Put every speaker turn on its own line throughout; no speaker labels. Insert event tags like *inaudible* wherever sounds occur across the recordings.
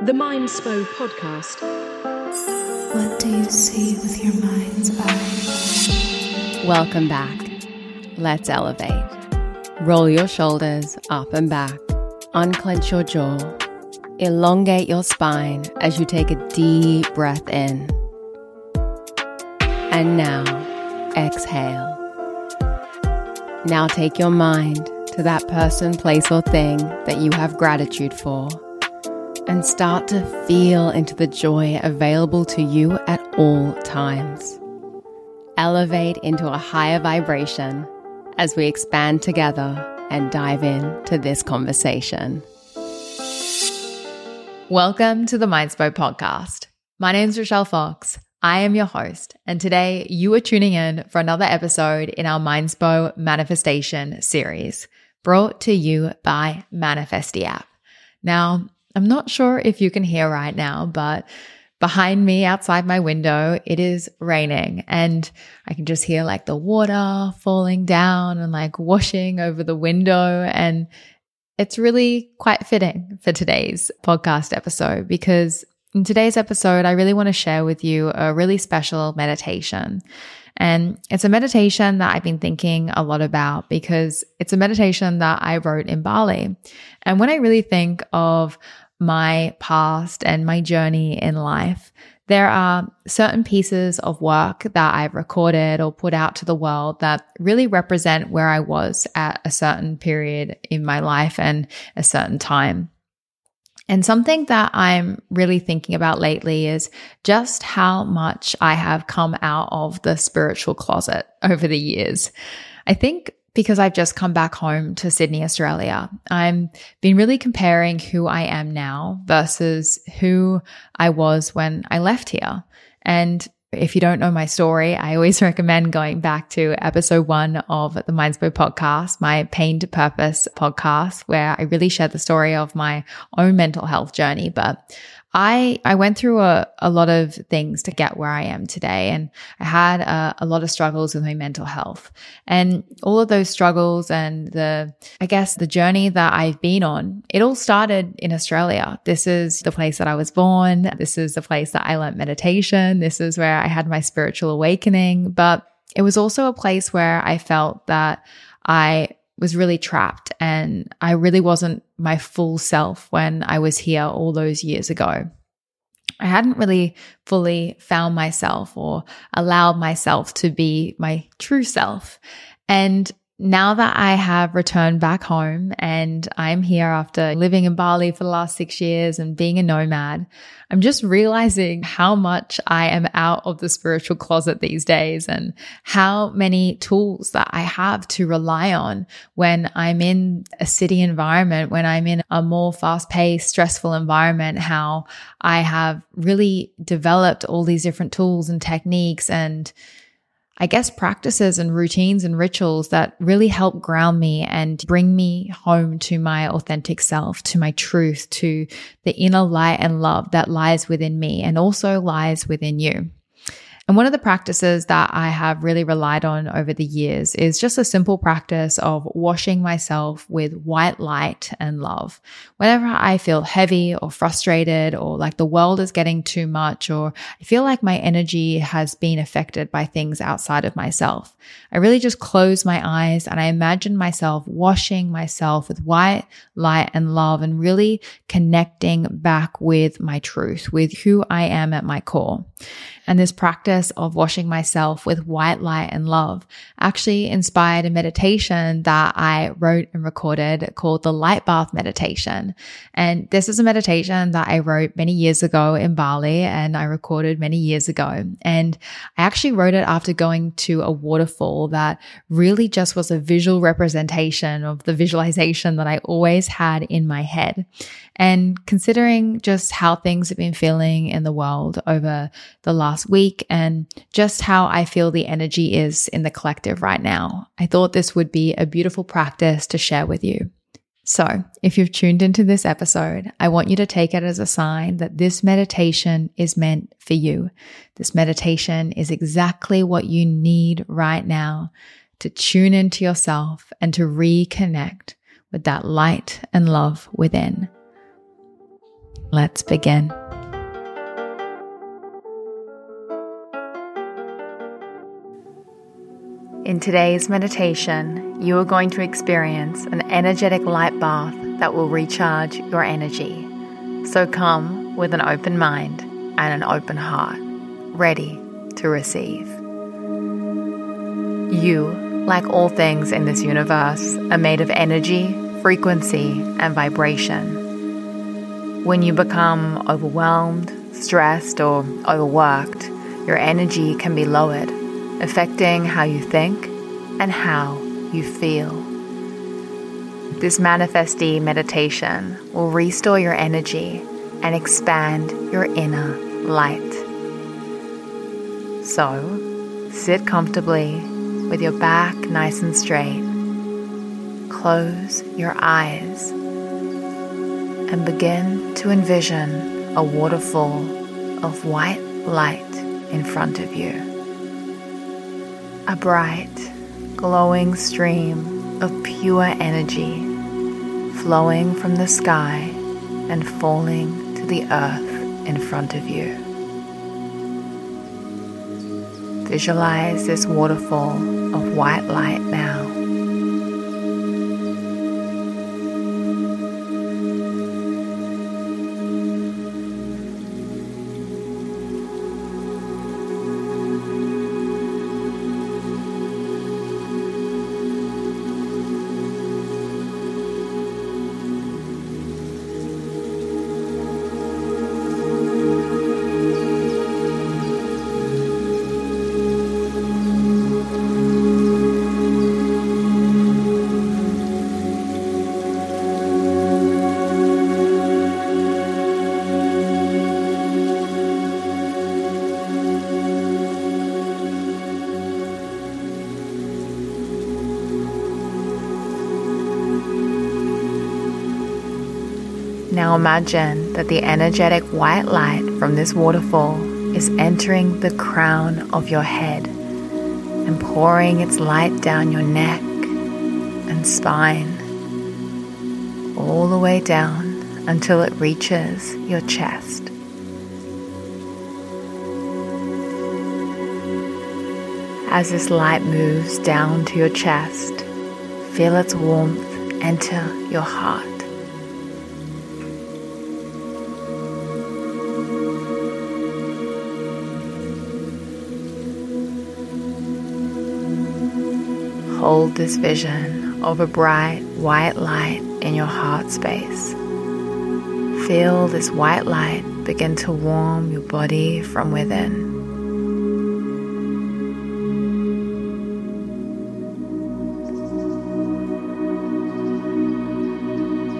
The Mindspo Podcast.
What do you see with your mind's eye?
Welcome back. Let's elevate. Roll your shoulders up and back. Unclench your jaw. Elongate your spine as you take a deep breath in. And now, exhale. Now take your mind to that person, place, or thing that you have gratitude for and start to feel into the joy available to you at all times. Elevate into a higher vibration as we expand together and dive into this conversation. Welcome to the Mindspo podcast. My name is Rochelle Fox. I am your host, and today you are tuning in for another episode in our Mindspo Manifestation series, brought to you by Manifestie app. Now, I'm not sure if you can hear right now, but behind me outside my window, it is raining and I can just hear like the water falling down and like washing over the window. And it's really quite fitting for today's podcast episode because in today's episode, I really want to share with you a really special meditation. And it's a meditation that I've been thinking a lot about because it's a meditation that I wrote in Bali. And when I really think of my past and my journey in life, there are certain pieces of work that I've recorded or put out to the world that really represent where I was at a certain period in my life and a certain time. And something that I'm really thinking about lately is just how much I have come out of the spiritual closet *laughs* over the years. I think because I've just come back home to Sydney, Australia, I'm been really comparing who I am now versus who I was when I left here. And if you don't know my story, I always *laughs* recommend going back to episode one of the Mindspo podcast, my Pain to Purpose podcast, where I really share the story of my own mental health journey. But I, I went through a, a lot of things to get where I am today. And I had a, a lot of struggles with my mental health and all of those struggles and the, I guess the journey that I've been on, it all started in Australia. This is the place that I was born. This is the place that I learned meditation. This is where I had my spiritual awakening, but it was also a place where I felt that I was really trapped and I really wasn't my full self when I was here all those years ago. I hadn't really fully found myself or allowed myself to be my true self. And now that I have returned back home and I'm here after living in Bali for the last six years and being a nomad, I'm just realizing how much I am out of the spiritual closet these days and how many tools that I have to rely on when I'm in a city environment, when I'm in a more fast paced, stressful environment, how I have really developed all these different tools and techniques and I guess, practices and routines and rituals that really help ground me and bring me home to my authentic self, to my truth, to the inner light and love that lies within me and also lies within you. And one of the practices that I have really relied on over the years is just a simple practice of washing myself with white light and love. Whenever I feel heavy or frustrated or like the world is getting too much or I feel like my energy has been affected by things outside of myself, I really just close my eyes and I imagine myself washing myself with white light and love and really connecting back with my truth, with who I am at my core. And this practice of washing myself with white light and love actually inspired a meditation that I wrote and recorded called the light bath meditation. And this is a meditation that I wrote many years ago in Bali and I recorded many years ago. And I actually wrote it after going to a waterfall that really just was a visual representation of the visualization that I always had in my head. And considering just how things have been feeling in the world over the last week and just how I feel the energy is in the collective right now, I thought this would be a beautiful practice to share with you. So, if you've tuned into this episode, I want you to take it as a sign that this meditation is meant for you. This meditation is exactly what you need right now to tune into yourself and to reconnect with that light and love within. let's begin. In today's meditation, you are going to experience an energetic light bath that will recharge your energy. So come with an open mind and an open heart, ready to receive. You, like all things in this universe, are made of energy, frequency, and vibration. When you become overwhelmed, stressed, or overworked, your energy can be lowered, affecting how you think and how you feel. This manifesting meditation will restore your energy and expand your inner light. So, sit comfortably with your back nice and straight. Close your eyes and begin to envision a waterfall of white light in front of you. A bright, glowing stream of pure energy flowing from the sky and falling to the earth in front of you. Visualize this waterfall of white light now. Imagine that the energetic white light from this waterfall is entering the crown of your head and pouring its light down your neck and spine, all the way down until it reaches your chest. As this light moves down to your chest, feel its warmth enter your heart. Hold this vision of a bright white light in your heart space. Feel this white light begin to warm your body from within.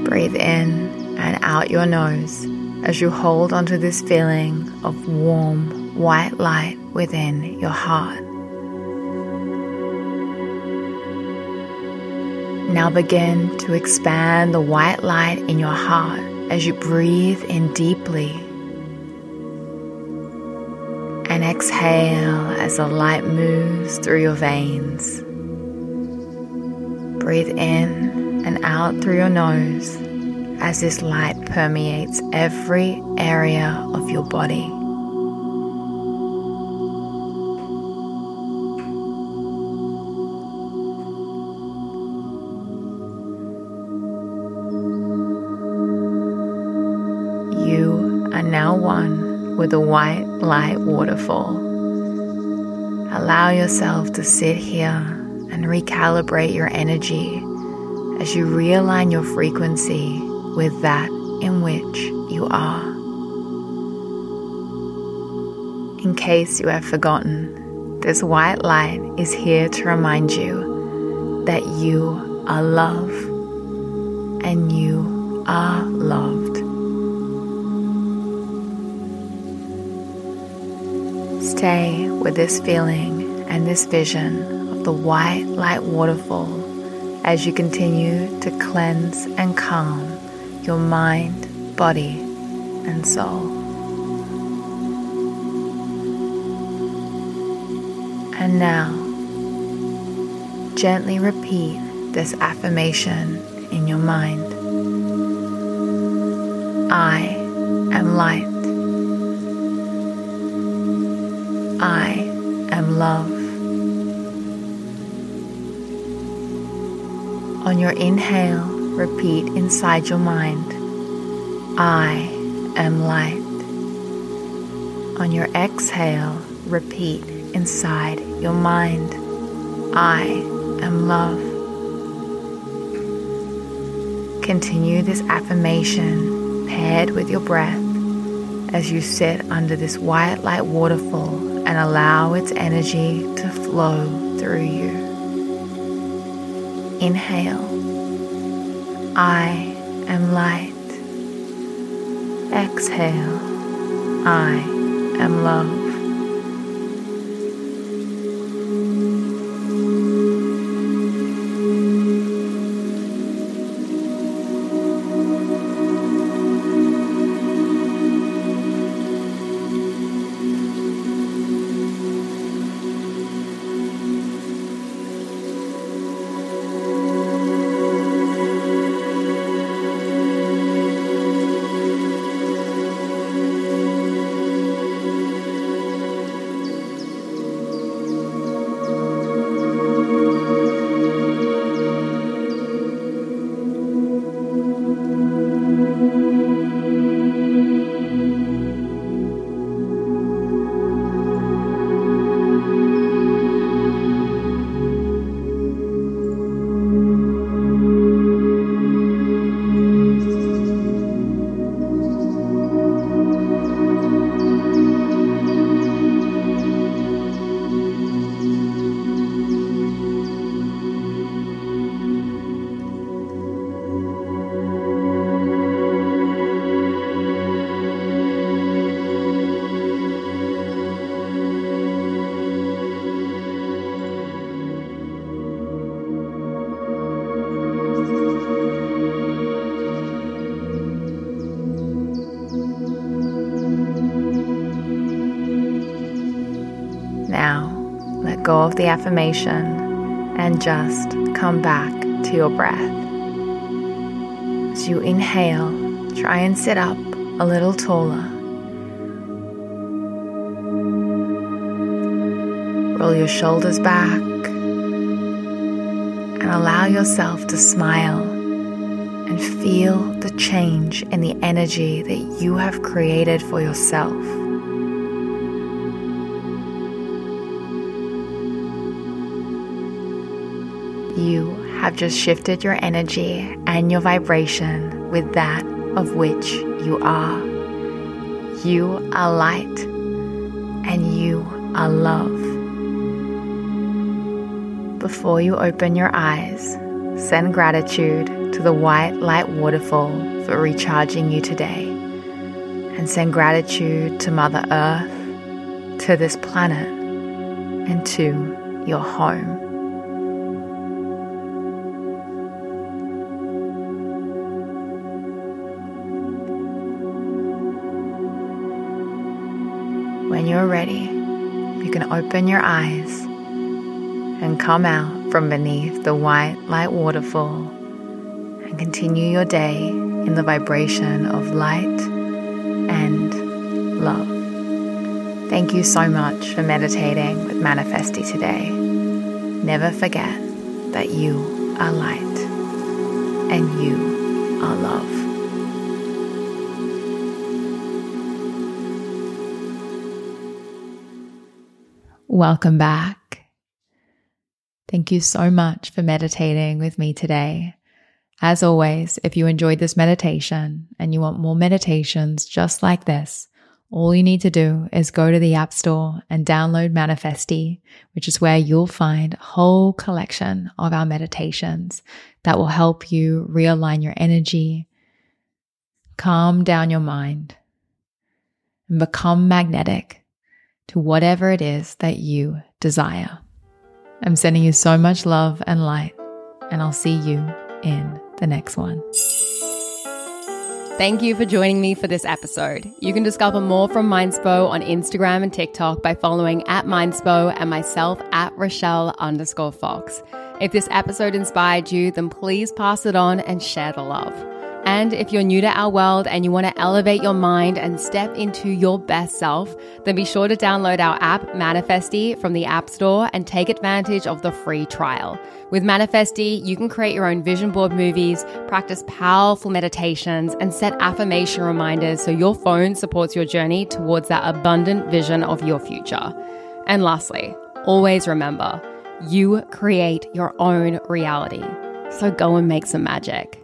Breathe in and out your nose as you hold onto this feeling of warm white light within your heart. Now begin to expand the white light in your heart as you breathe in deeply. And exhale as the light moves through your veins. Breathe in and out through your nose as this light permeates every area of your body. With a white light waterfall. Allow yourself to sit here and recalibrate your energy as you realign your frequency with that in which you are. In case you have forgotten, this white light is here to remind you that you are love and you are loved. Stay with this feeling and this vision of the white light waterfall as you continue to cleanse and calm your mind, body, and soul. And now, gently repeat this affirmation in your mind. I am light. I am love. On your inhale, repeat inside your mind I am light. On your exhale, repeat inside your mind I am love. Continue this affirmation paired with your breath as you sit under this white light waterfall and allow its energy to flow through you. Inhale. I am light. Exhale. I am love. Go of the affirmation and just come back to your breath. As you inhale, try and sit up a little taller. Roll your shoulders back and allow yourself to smile and feel the change in the energy that you have created for yourself. You have just shifted your energy and your vibration with that of which you are. You are light and you are love. Before you open your eyes, send gratitude to the white light waterfall for recharging you today. And send gratitude to Mother Earth, to this planet, and to your home. You're ready, you can open your eyes and come out from beneath the white light waterfall and continue your day in the vibration of light and love. Thank you so much for meditating with Manifestie today. Never forget that you are light and you are love. Welcome back. Thank you so much for meditating with me today. As always, if you enjoyed this meditation and you want more meditations just like this, all you need to do is go to the App Store and download Manifestie, which is where you'll find a whole collection of our meditations that will help you realign your energy, calm down your mind, and become magnetic to whatever it is that you desire. I'm sending you so much love and light, and I'll see you in the next one.
Thank you for joining me for this episode. You can discover more from Mindspo on Instagram and TikTok by following at Mindspo and myself at Rochelle underscore Fox. If this episode inspired you, then please pass it on and share the love.
And if you're new to our world and you want to elevate your mind and step into your best self, then be sure to download our app, Manifestie, from the App Store and take advantage of the free trial. With Manifestie, you can create your own vision board movies, practice powerful meditations, and set affirmation reminders so your phone supports your journey towards that abundant vision of your future. And lastly, always remember you create your own reality. So go and make some magic.